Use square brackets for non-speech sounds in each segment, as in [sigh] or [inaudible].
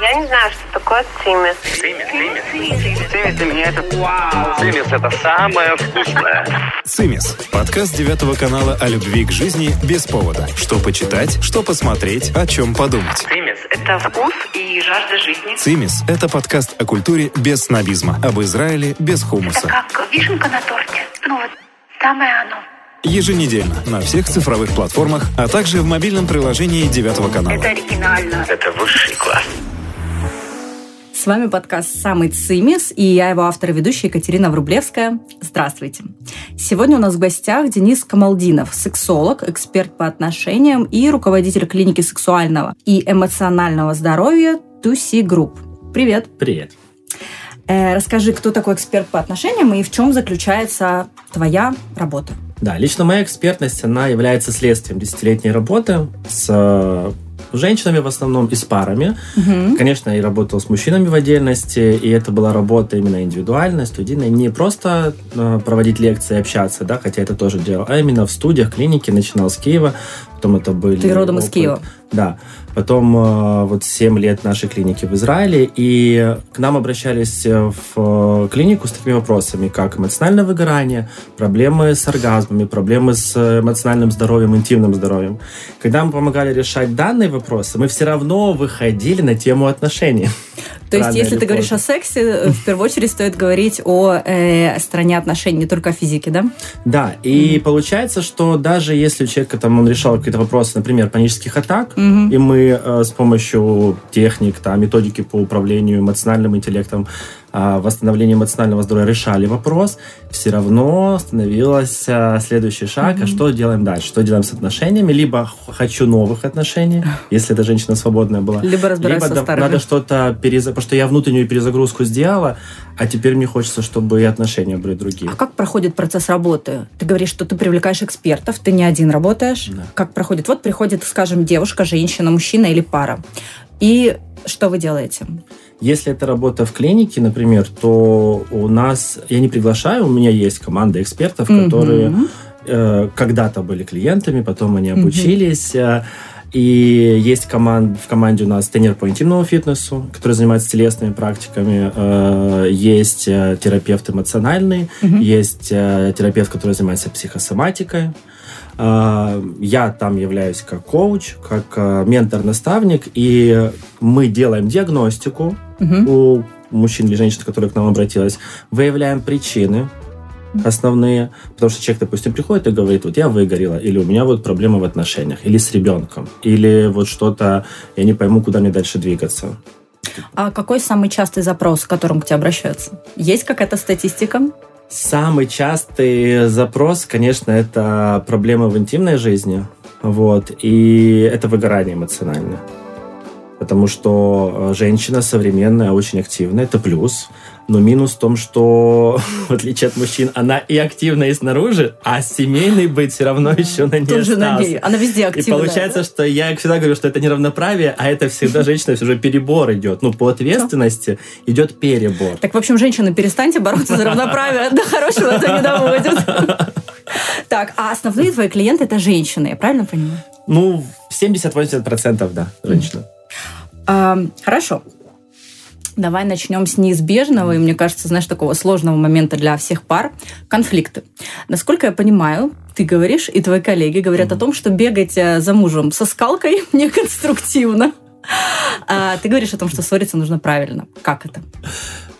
Я не знаю, что такое цимис. Цимис, цимис. Цимис для меня это вау. Цимис это самое вкусное. «Цимис» – подкаст девятого канала о любви к жизни без повода. Что почитать, что посмотреть, о чем подумать. Цимис Это вкус и жажда жизни. «Цимис» – это подкаст о культуре без снобизма, об Израиле без хумуса. Как вишенка на торте. Ну вот, самое оно. Еженедельно на всех цифровых платформах, а также в мобильном приложении девятого канала. Это оригинально. это высший класс. С вами подкаст «Самый Цимис» и я его автор и ведущая Екатерина Врублевская. Здравствуйте. Сегодня у нас в гостях Денис Камалдинов, сексолог, эксперт по отношениям и руководитель клиники сексуального и эмоционального здоровья Туси Групп. Привет. Привет. Э, расскажи, кто такой эксперт по отношениям и в чем заключается твоя работа? Да, лично моя экспертность, она является следствием десятилетней работы с э, женщинами в основном и с парами. Мгм. Конечно, я работал с мужчинами в отдельности, и это была работа именно индивидуальная, студийная. Не просто э, проводить лекции, общаться, да, хотя это тоже делал, а именно в студиях, клинике. Начинал с Киева, потом это были... Ты родом из опыт- Киева. Да. Потом э, вот 7 лет нашей клиники в Израиле, и к нам обращались э, в э, клинику с такими вопросами, как эмоциональное выгорание, проблемы с оргазмами, проблемы с эмоциональным здоровьем, интимным здоровьем. Когда мы помогали решать данные вопросы, мы все равно выходили на тему отношений. То есть, Рано если ты говоришь поздно. о сексе, в первую очередь стоит говорить о э, стороне отношений, не только о физике, да? Да, и получается, что даже если у человека там он решал какие-то вопросы, например, панических атак, Мгм. и мы э, с помощью техник, там, методики по управлению эмоциональным интеллектом, э, восстановлению эмоционального здоровья решали вопрос, все равно становился следующий шаг, а что делаем дальше? Что делаем с отношениями? Либо хочу новых отношений, если эта женщина свободная была. Либо разбираюсь со да- старыми. надо что-то переза... Потому что я внутреннюю перезагрузку сделала, а теперь мне хочется, чтобы и отношения были другие. А как проходит процесс работы? Ты говоришь, что ты привлекаешь экспертов, ты не один работаешь. Да. Как проходит? Вот приходит, скажем, девушка, женщина, мужчина или пара. И что вы делаете? Если это работа в клинике, например, то у нас, я не приглашаю, у меня есть команда экспертов, которые э, когда-то были клиентами, потом они обучились. э, и есть команд, в команде у нас тренер по интимному фитнесу, который занимается телесными практиками. э, есть э, терапевт эмоциональный, Мгм. есть терапевт, который занимается психосоматикой. Я там являюсь как коуч, как ментор-наставник, и мы делаем диагностику Мгм. у мужчин или женщин, которые к нам обратилась, выявляем причины основные, потому что человек, допустим, приходит и говорит, вот я выгорела, или у меня вот проблема в отношениях, или с ребенком, или вот что-то, я не пойму, куда мне дальше двигаться. А какой самый частый запрос, к которому к тебе обращаются? Есть какая-то статистика? Самый частый запрос, конечно, это проблемы в интимной жизни, вот, и это выгорание эмоциональное. Потому что э, женщина современная, очень активная, это плюс. Но минус в том, что, [laughs] в отличие от мужчин, она и активна и снаружи, а семейный быть все равно еще на ней Тоже на остался. ней. Она везде И активна. получается, что я всегда говорю, что это неравноправие, а это всегда женщина, уже перебор идет. Ну, по ответственности идет перебор. Так, в общем, женщины, перестаньте бороться за равноправие. До хорошего это не доводит. [laughs] Так, а основные твои клиенты это женщины, я правильно понимаю? Ну, 70-80% да, женщина. А, Хорошо. Давай начнем с неизбежного, и мне кажется, знаешь, такого сложного момента для всех пар – конфликты. Насколько я понимаю, ты говоришь, и твои коллеги говорят о том, что бегать э, за мужем со скалкой [laughs] неконструктивно. А ты говоришь о том, что ссориться нужно правильно. Как это?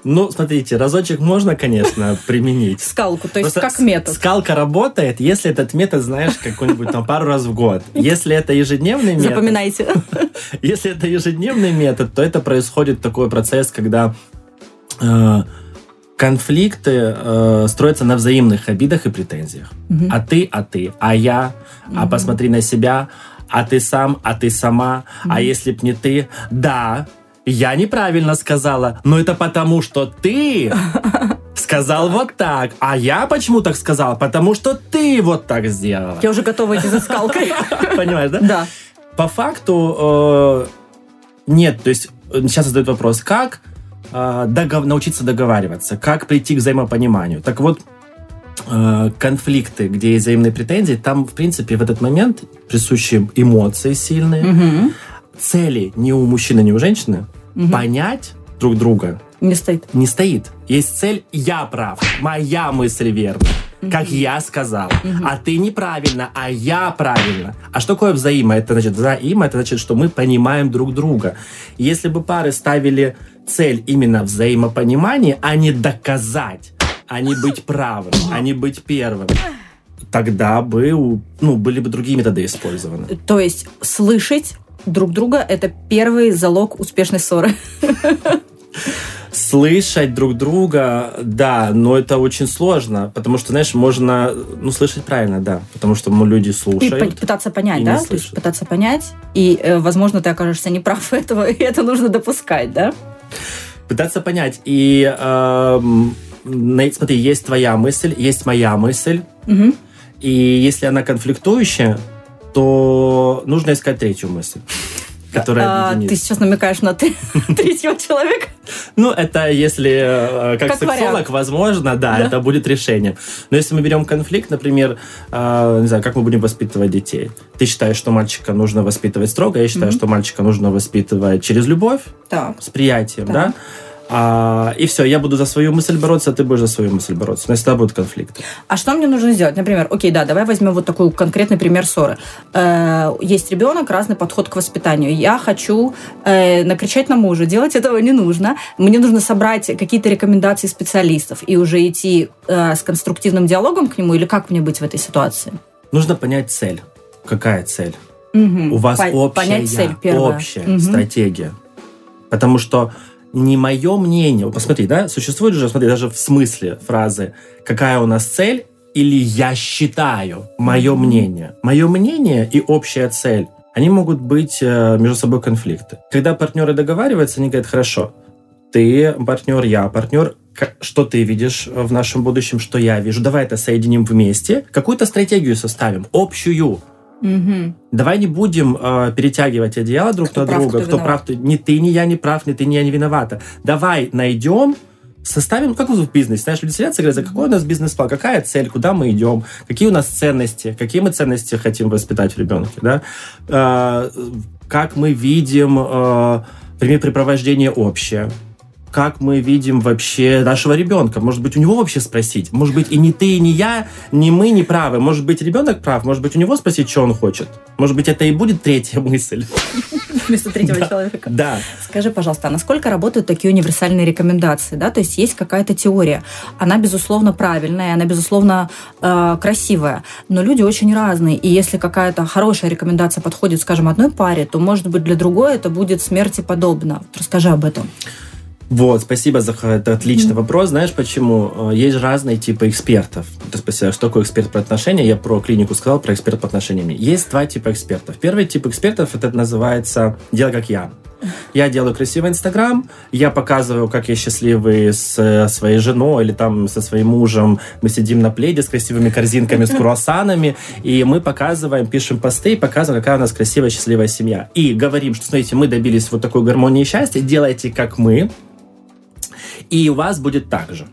Ну, смотрите, разочек можно, конечно, [laughs] применить. Скалку, то есть Просто как метод. Скалка работает, если этот метод, знаешь, какой-нибудь там пару раз в год. Если это ежедневный метод, Запоминайте. [laughs] если это ежедневный метод, то это происходит такой процесс, когда э, конфликты э, строятся на взаимных обидах и претензиях. А ты, а ты, а я, а посмотри на себя, а ты сам, а ты сама, а если б не ты, да, я неправильно сказала, но это потому, что ты [laughs] сказал вот так, а я почему так сказала? Потому что ты вот так сделала. Я уже готова идти за скалкой. [laughs] Понимаешь, да? Да. По факту э, нет, то есть э, сейчас задают вопрос, как э, догов- научиться договариваться, как прийти к взаимопониманию. Так вот, конфликты, где есть взаимные претензии, там, в принципе, в этот момент присущи эмоции сильные, Мгм. цели ни у мужчины, ни у женщины Понять друг друга Не стоит. не стоит. Есть цель «я прав», моя мысль верна, как я сказал. А ты неправильно, а я правильно. А что такое взаимо? Это значит взаимо, это значит, что мы понимаем друг друга. Если бы пары ставили цель именно взаимопонимания, а не доказать, а не быть правым, а не быть первым, тогда бы ну, были бы другие методы использованы. То есть слышать друг друга – это первый залог успешной ссоры. Слышать друг друга, да, но это очень сложно, потому что, знаешь, можно, ну, слышать правильно, да, потому что мы люди И слушают. по- пытаться понять, и да? То есть пытаться понять, и, э, возможно, ты окажешься неправ этого, [laughs] и это нужно допускать, да? пытаться понять. И на- смотри, есть твоя мысль, есть моя мысль, Мгм. и если она конфликтующая, то нужно искать третью мысль, которая А, объединит. ты сейчас намекаешь на [laughs] третьего человека? Ну, это если э, как, Как сексолог, вариант. возможно, да, Да. это будет решением. Но если мы берем конфликт, например, э, не знаю, как мы будем воспитывать детей. Ты считаешь, что мальчика нужно воспитывать строго, я считаю, Мгм. что мальчика нужно воспитывать через любовь, Так. с приятием, Так. да? А, и все, я буду за свою мысль бороться, а ты будешь за свою мысль бороться. Но всегда будут конфликты. А что мне нужно сделать? Например, окей, да, давай возьмем вот такой конкретный пример ссоры. Э, Есть ребенок, разный подход к воспитанию. Я хочу э, накричать на мужа. Делать этого не нужно. Мне нужно собрать какие-то рекомендации специалистов и уже идти э, с конструктивным диалогом к нему, или как мне быть в этой ситуации? Нужно понять цель. Какая цель? Мгм. У вас По- общая, Понять цель первая. общая Мгм. стратегия. Потому что не мое мнение. Вот посмотри, да, существует же, смотри, даже в смысле фразы «какая у нас цель» или «я считаю», «мое мнение». Мое мнение и общая цель, они могут быть э, между собой конфликты. Когда партнеры договариваются, они говорят «хорошо, ты партнер, я партнер, что ты видишь в нашем будущем, что я вижу, давай это соединим вместе, какую-то стратегию составим, общую, Мгм. Давай не будем э, перетягивать одеяло друг Кто на прав, друга. кто Кто виноват. прав, ни ты, ни я не прав, ни ты, ни я не виновата. Давай найдем, составим, как в бизнесе. Знаешь, люди садятся и говорят, какой у нас бизнес-план, какая цель, куда мы идем, какие у нас ценности, какие мы ценности хотим воспитать в ребенке, да? Э, как мы видим э, времяпрепровождение общее, как мы видим вообще нашего ребенка. Может быть, у него вообще спросить. Может быть, и не ты, и не я, не мы не правы. Может быть, ребенок прав. Может быть, у него спросить, что он хочет. Может быть, это и будет третья мысль. Вместо третьего Да. человека. Да. Скажи, пожалуйста, а насколько работают такие универсальные рекомендации? Да? То есть есть какая-то теория. Она, безусловно, правильная, она, безусловно, э, красивая. Но люди очень разные. И если какая-то хорошая рекомендация подходит, скажем, одной паре, то, может быть, для другой это будет смерти подобно. Вот расскажи об этом. Вот, спасибо за это отличный вопрос. Знаешь, почему? Э, Есть разные типы экспертов. Ты спросила, что такое эксперт по отношениям? Я про клинику сказал, про эксперт по отношениям. Есть два типа экспертов. Первый тип экспертов, это называется «делай как я». Я делаю красивый Инстаграм, я показываю, как я счастливый с э, своей женой или там со своим мужем. Мы сидим на пледе с красивыми корзинками, с круассанами, и мы показываем, пишем посты и показываем, какая у нас красивая, счастливая семья. И говорим, что, смотрите, мы добились вот такой гармонии и счастья, делайте как мы, и у вас будет так же.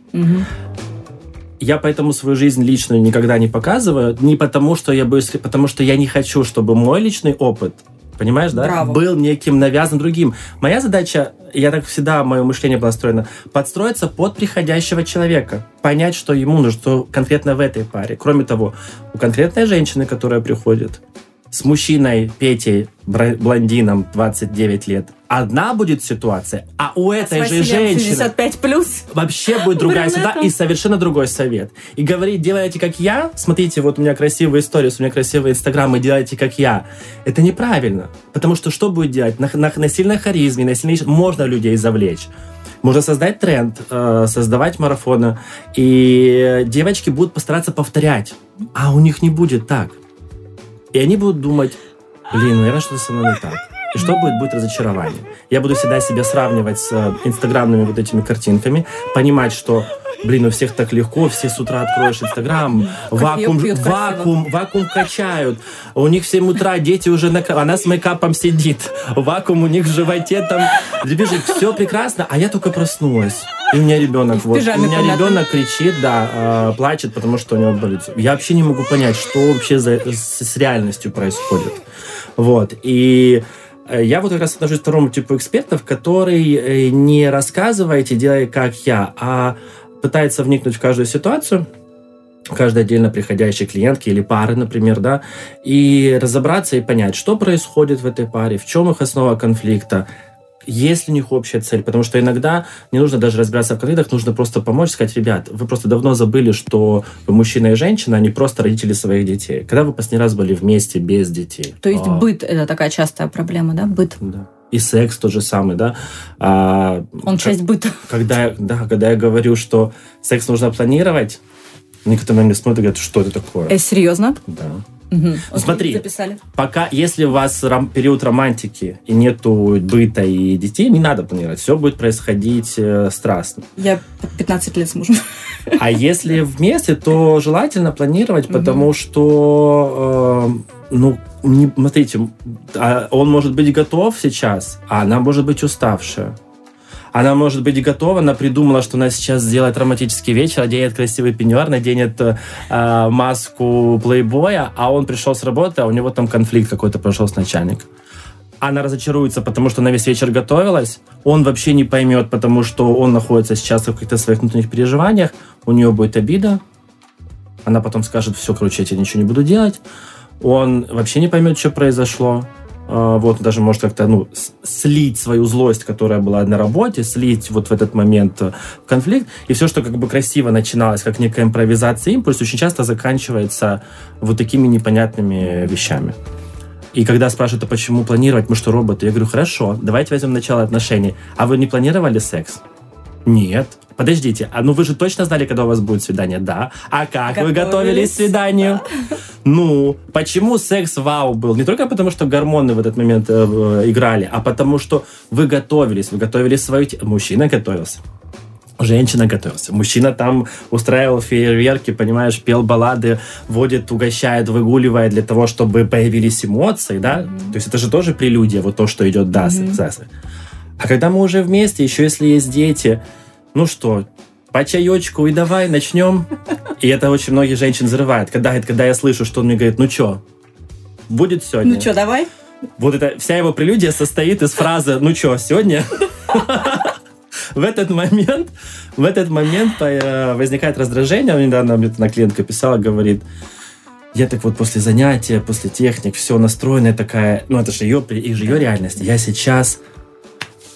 Я поэтому свою жизнь личную никогда не показываю, не потому, что я боюсь, потому что я не хочу, чтобы мой личный опыт, понимаешь, да, Браво. был неким навязан другим. Моя задача, я так всегда, мое мышление было настроено, подстроиться под приходящего человека, понять, что ему нужно, что конкретно в этой паре. Кроме того, у конкретной женщины, которая приходит, с мужчиной Петей, блондином, 29 лет, одна будет ситуация, а у этой С же женщины 65 плюс. вообще будет другая сюда и совершенно другой совет. И говорить, делайте как я, смотрите, вот у меня красивые истории, у меня красивый инстаграм, и делайте как я. Это неправильно. Потому что что будет делать? На, на, на сильной харизме, на сильной... Можно людей завлечь. Можно создать тренд, э, создавать марафоны, и девочки будут постараться повторять, а у них не будет так. И они будут думать, блин, наверное, что-то со мной не так. И что будет? Будет разочарование. Я буду всегда себя сравнивать с э, инстаграмными вот этими картинками, понимать, что, блин, у всех так легко, все с утра откроешь инстаграм, вакуум, пьют красиво. вакуум, вакуум качают. У них в 7 утра дети уже, на... она с мейкапом сидит, вакуум у них в животе там, бежит, все прекрасно, а я только проснулась. И у меня ребенок, вот, у меня понятно. ребенок кричит, да, э, плачет, потому что у него болит. Я вообще не могу понять, что вообще за- с, с реальностью происходит. Вот. И Э, Я вот как раз отношусь к второму типу экспертов, который э, не рассказывает и делает как я, а пытается вникнуть в каждую ситуацию, каждой отдельно приходящей клиентки или пары, например, да, и разобраться и понять, что происходит в этой паре, в чем их основа конфликта, есть ли у них общая цель, потому что иногда не нужно даже разбираться в конфликтах, нужно просто помочь, сказать, ребят, вы просто давно забыли, что вы мужчина и женщина, они просто родители своих детей. Когда вы последний раз были вместе без детей? То есть А, быт – это такая частая проблема, да? Быт. да. И секс тот же самый, да. А, Он как- часть быта. когда, да, когда я говорю, что секс нужно планировать, некоторые на меня смотрят и говорят, что это такое? Э, серьезно? Да. Мгм. Окей, Смотри. Записали. Пока, если у вас ром- период романтики и нету быта и детей, не надо планировать. Все будет происходить э, страстно. Я 15 лет с мужем. А если вместе, то желательно планировать, потому что, э, ну, не- смотрите, а он может быть готов сейчас, а она может быть уставшая. Она может быть готова, она придумала, что она сейчас сделает романтический вечер, оденет красивый пеньюар, наденет э, э, маску плейбоя, а он пришел с работы, а у него там конфликт какой-то прошел с начальником. Она разочаруется, потому что на весь вечер готовилась. Он вообще не поймет, потому что он находится сейчас в каких-то своих внутренних переживаниях. У нее будет обида. Она потом скажет, все, короче, я тебе ничего не буду делать. Он вообще не поймет, что произошло. А, Вот, даже может как-то ну, слить свою злость, которая была на работе, слить вот в этот момент э, конфликт. И все, что как бы красиво начиналось, как некая импровизация, импульс, очень часто заканчивается вот такими непонятными вещами. И когда спрашивают, а почему планировать, мы что, роботы? Я говорю, хорошо, давайте возьмем начало отношений. А вы не планировали секс? Нет. Подождите, а ну вы же точно знали, когда у вас будет свидание? Да. А как вы Готовились. готовились к свиданию? Ну, почему секс вау был? Не только потому, что гормоны в этот момент э, играли, а потому что вы готовились, вы готовили свою... Мужчина готовился. Женщина готовился. Мужчина там устраивал фейерверки, понимаешь, пел баллады, водит, угощает, выгуливает для того, чтобы появились эмоции, да? То есть это же тоже прелюдия, вот то, что идет до секса. А когда мы уже вместе, еще если есть дети, ну что, по чаечку и давай начнем. И это очень многие женщин взрывает. Когда, когда я слышу, что он мне говорит, ну что, будет сегодня? Ну что, давай? Вот это вся его прелюдия состоит из фразы «Ну что, сегодня?» В этот момент, в этот момент э, возникает раздражение. Недавно мне одна клиентка писала, говорит, я так вот после занятия, после техник, все настроенная такая, ну это же ее, же ее реальность. Я сейчас,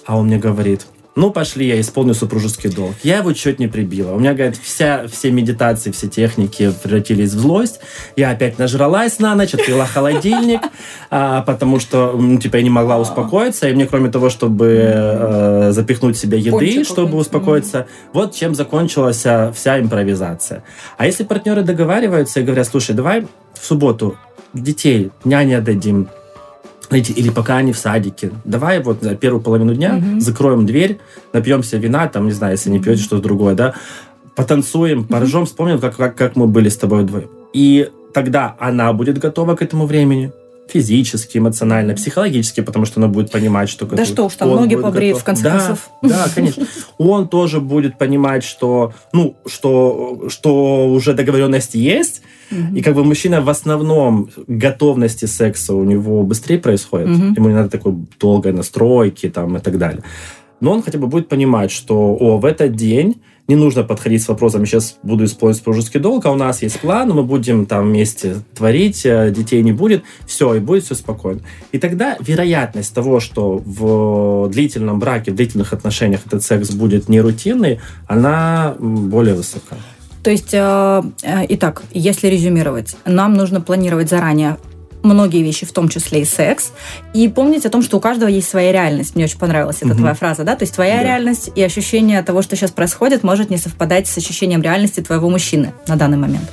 а он мне говорит, ну пошли, я исполню супружеский долг. Я его чуть не прибила. У меня, говорит, вся, все медитации, все техники превратились в злость. Я опять нажралась на ночь, открыла холодильник, а, потому что, ну, типа, я не могла успокоиться. И мне, кроме того, чтобы э, запихнуть себе еды, чтобы успокоиться, вот чем закончилась а, вся импровизация. А если партнеры договариваются и говорят, слушай, давай в субботу детей няне отдадим, знаете, или пока они в садике, давай вот за первую половину дня закроем дверь, напьемся вина, там, не знаю, если не пьете что-то другое, да, потанцуем, поржем, вспомним, как, как, как мы были с тобой вдвоем. И тогда она будет готова к этому времени, физически, эмоционально, психологически, потому что она будет понимать, что... Да что уж там, ноги побреет, готов. в конце да, концов. Да, конечно. Он тоже будет понимать, что, ну, что, что уже договоренность есть, и как бы мужчина в основном готовности секса у него быстрее происходит. Мгм. Ему не надо такой долгой настройки там и так далее. Но он хотя бы будет понимать, что о, в этот день не нужно подходить с вопросом, сейчас буду использовать супружеский долг, а у нас есть план, мы будем там вместе творить, э, детей не будет, все, и будет все спокойно. И тогда вероятность того, что в длительном браке, в длительных отношениях этот секс будет не рутинный, она более высока. То есть, э, э, итак, если резюмировать, нам нужно планировать заранее многие вещи, в том числе и секс, и помнить о том, что у каждого есть своя реальность. Мне очень понравилась эта Мгм. твоя фраза, да? То есть твоя Да. реальность и ощущение того, что сейчас происходит, может не совпадать с ощущением реальности твоего мужчины на данный момент.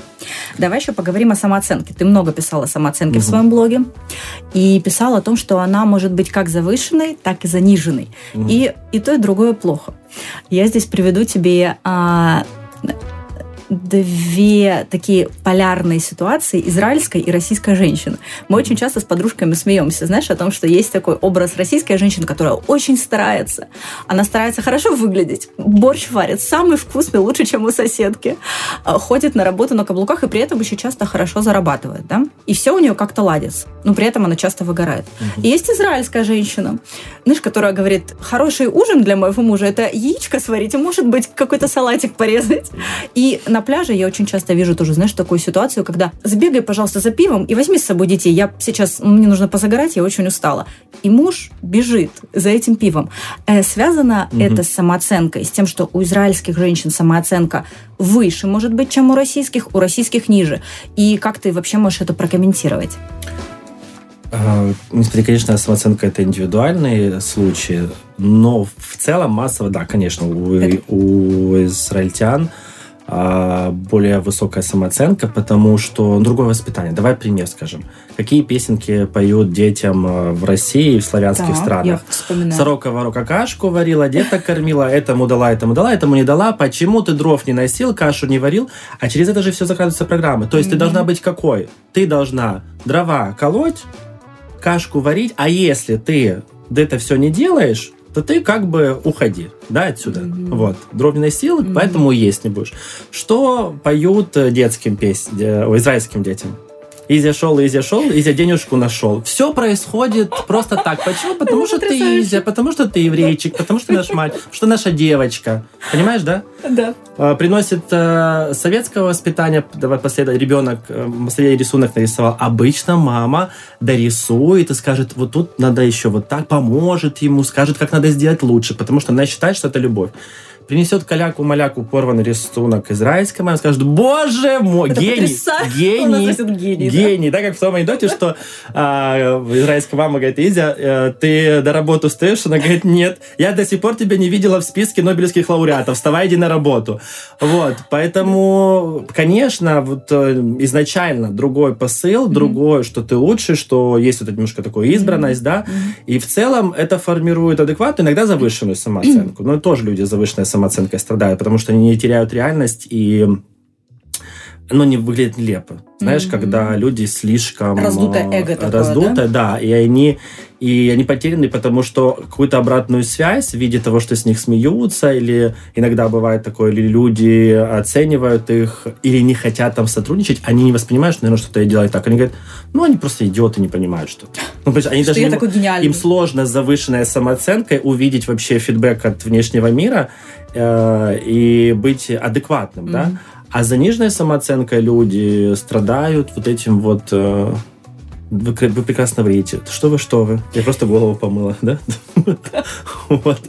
Давай еще поговорим о самооценке. Ты много писала о самооценке в Мгм. своем блоге и писала о том, что она может быть как завышенной, так и заниженной. Мгм. И, и то, и другое плохо. Я здесь приведу тебе а, две такие полярные ситуации израильской и российской женщины. Мы очень часто с подружками смеемся, знаешь, о том, что есть такой образ российской женщины, которая очень старается. Она старается хорошо выглядеть, борщ варит, самый вкусный, лучше, чем у соседки. А, ходит на работу на каблуках и при этом еще часто хорошо зарабатывает, да? И все у нее как-то ладится. Но при этом она часто выгорает. Угу. И есть израильская женщина, знаешь, которая говорит, хороший ужин для моего мужа – это яичко сварить, и, может быть, какой-то салатик порезать. И на пляже я очень часто вижу тоже, знаешь, такую ситуацию, когда сбегай, пожалуйста, за пивом и возьми с собой детей. Я сейчас, мне нужно позагорать, я очень устала. И муж бежит за этим пивом. Э, связано угу. это с самооценкой, с тем, что у израильских женщин самооценка выше, может быть, чем у российских, у российских ниже. И как ты вообще можешь это прокомментировать? А, несмотря, конечно, самооценка это индивидуальные случаи, но в целом массово, да, конечно, у, у израильтян более высокая самооценка, потому что другое воспитание. Давай пример скажем. Какие песенки поют детям а, в России и в славянских да, странах? Сорока ворока кашку варила, деток кормила, этому дала, этому дала, этому не дала. Почему ты дров не носил, кашу не варил? А через это же все закладываются программы. То есть mm-hmm. ты должна быть какой? Ты должна дрова колоть, кашку варить, а если ты это все не делаешь, то ты как бы уходи, да, отсюда. Mm-hmm. Вот. Дробной силы, mm-hmm. поэтому есть не будешь. Что поют детским песням, израильским детям? Изя шел, Изя шел, Изя денежку нашел. Все происходит просто так. Почему? Потому что ты Изя, потому что ты еврейчик, потому что наша мать, потому что наша девочка. Понимаешь, да? Да. А, приносит э, советского воспитания, давай последовать, ребенок э, рисунок нарисовал. Обычно мама дорисует и скажет, вот тут надо еще вот так, поможет ему, скажет, как надо сделать лучше, потому что она считает, что это любовь принесет каляку-маляку порванный рисунок израильской маме, скажет, боже мой, Это гений, гений, гений, гений, да? да, как в том анекдоте, что а, израильская мама говорит, Изя, э, ты до работы встаешь? Она говорит, нет, я до сих пор тебя не видела в списке нобелевских лауреатов, вставай, иди на работу. Вот, поэтому, конечно, вот э, изначально другой посыл, mm-hmm. другое, что ты лучше, что есть вот немножко такой избранность, mm-hmm. да, и в целом это формирует адекватную, иногда завышенную самооценку, но тоже люди завышенная самооценка самооценкой страдают, потому что они теряют реальность и оно не выглядит нелепо. Знаешь, mm-hmm. когда люди слишком... Раздутое эго такое, Раздутое, да? да. И они, и они потеряны, потому что какую-то обратную связь в виде того, что с них смеются, или иногда бывает такое, или люди оценивают их, или не хотят там сотрудничать, они не воспринимают, что, наверное, что-то я делаю так. Они говорят, ну, они просто идиоты, не понимают, что ну, они что даже я не, такой гениальный. Им сложно с завышенной самооценкой увидеть вообще фидбэк от внешнего мира э, и быть адекватным, mm-hmm. да? А заниженная самооценка люди страдают вот этим вот... Э, вы, вы прекрасно врите. Что вы, что вы? Я просто голову помыла, да? [laughs] Вот.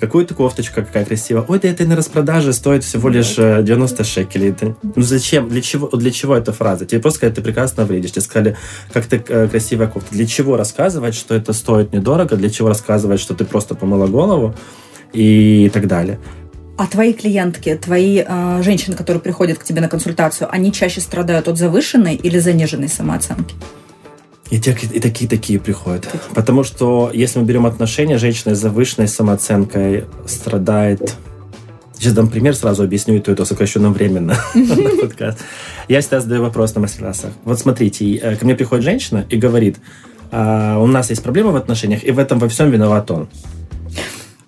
Какую-то кофточка какая красивая. Ой, да это на распродаже стоит всего лишь 90 э, шекелей. Ну зачем? Для чего, для чего эта фраза? Тебе просто сказали, ты прекрасно вредишь. Тебе сказали, как ты э, красивая кофта. Для чего рассказывать, что это стоит недорого? Для чего рассказывать, что ты просто помыла голову? И так далее. А твои клиентки, твои э, женщины, которые приходят к тебе на консультацию, они чаще страдают от завышенной или заниженной самооценки? И, те, и такие, такие приходят. Такие. Потому что если мы берем отношения, женщина с завышенной самооценкой страдает Сейчас дам пример, сразу объясню, и то это сокращенно временно [laughs] подкаст. Я всегда задаю вопрос на мастер-классах. Вот смотрите, э, ко мне приходит женщина и говорит, «А, у нас есть проблема в отношениях, и в этом во всем виноват он.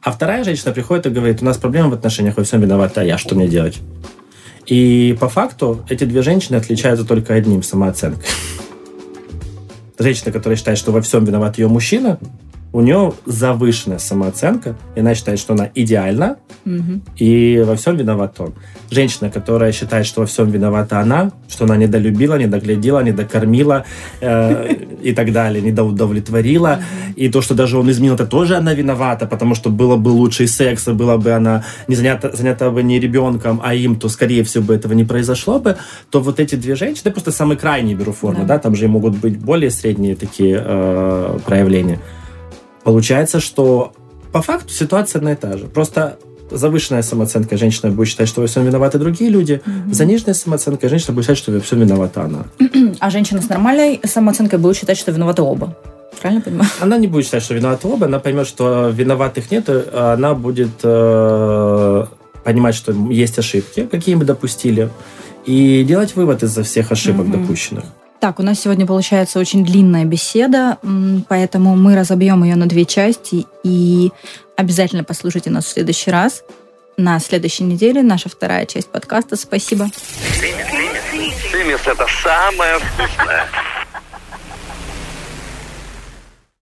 А вторая женщина приходит и говорит, у нас проблемы в отношениях, во всем виновата я, что мне делать? И по факту эти две женщины отличаются только одним – самооценкой. Женщина, которая считает, что во всем виноват ее мужчина, у нее завышенная самооценка, и она считает, что она идеальна, угу. и во всем виноват он. Женщина, которая считает, что во всем виновата она, что она недолюбила, недоглядела, недокормила э, и так далее, недоудовлетворила, и то, что даже он изменил, это тоже она виновата, потому что было бы лучший секс, и было бы она не занята, занята бы не ребенком, а им, то, скорее всего, бы этого не произошло бы, то вот эти две женщины, я просто самые крайние беру формы, да, да там же могут быть более средние такие э, проявления. Получается, что по факту ситуация одна и та же. Просто завышенная самооценка женщина будет считать, что во всем виноваты другие люди. Угу. Заниженная самооценка женщина будет считать, что во всем виновата она. [clears throat] А женщина с нормальной самооценкой будет считать, что виноваты оба. Правильно понимаю? Она не будет считать, что виноваты оба. Она поймет, что виноватых нет. Она будет э, понимать, что есть ошибки, какие мы допустили, и делать вывод из-за всех ошибок Мгм. допущенных. Так, у нас сегодня получается очень длинная беседа, поэтому мы разобьем ее на две части и обязательно послушайте нас в следующий раз. На следующей неделе наша вторая часть подкаста. Спасибо. Цимис это самое вкусное.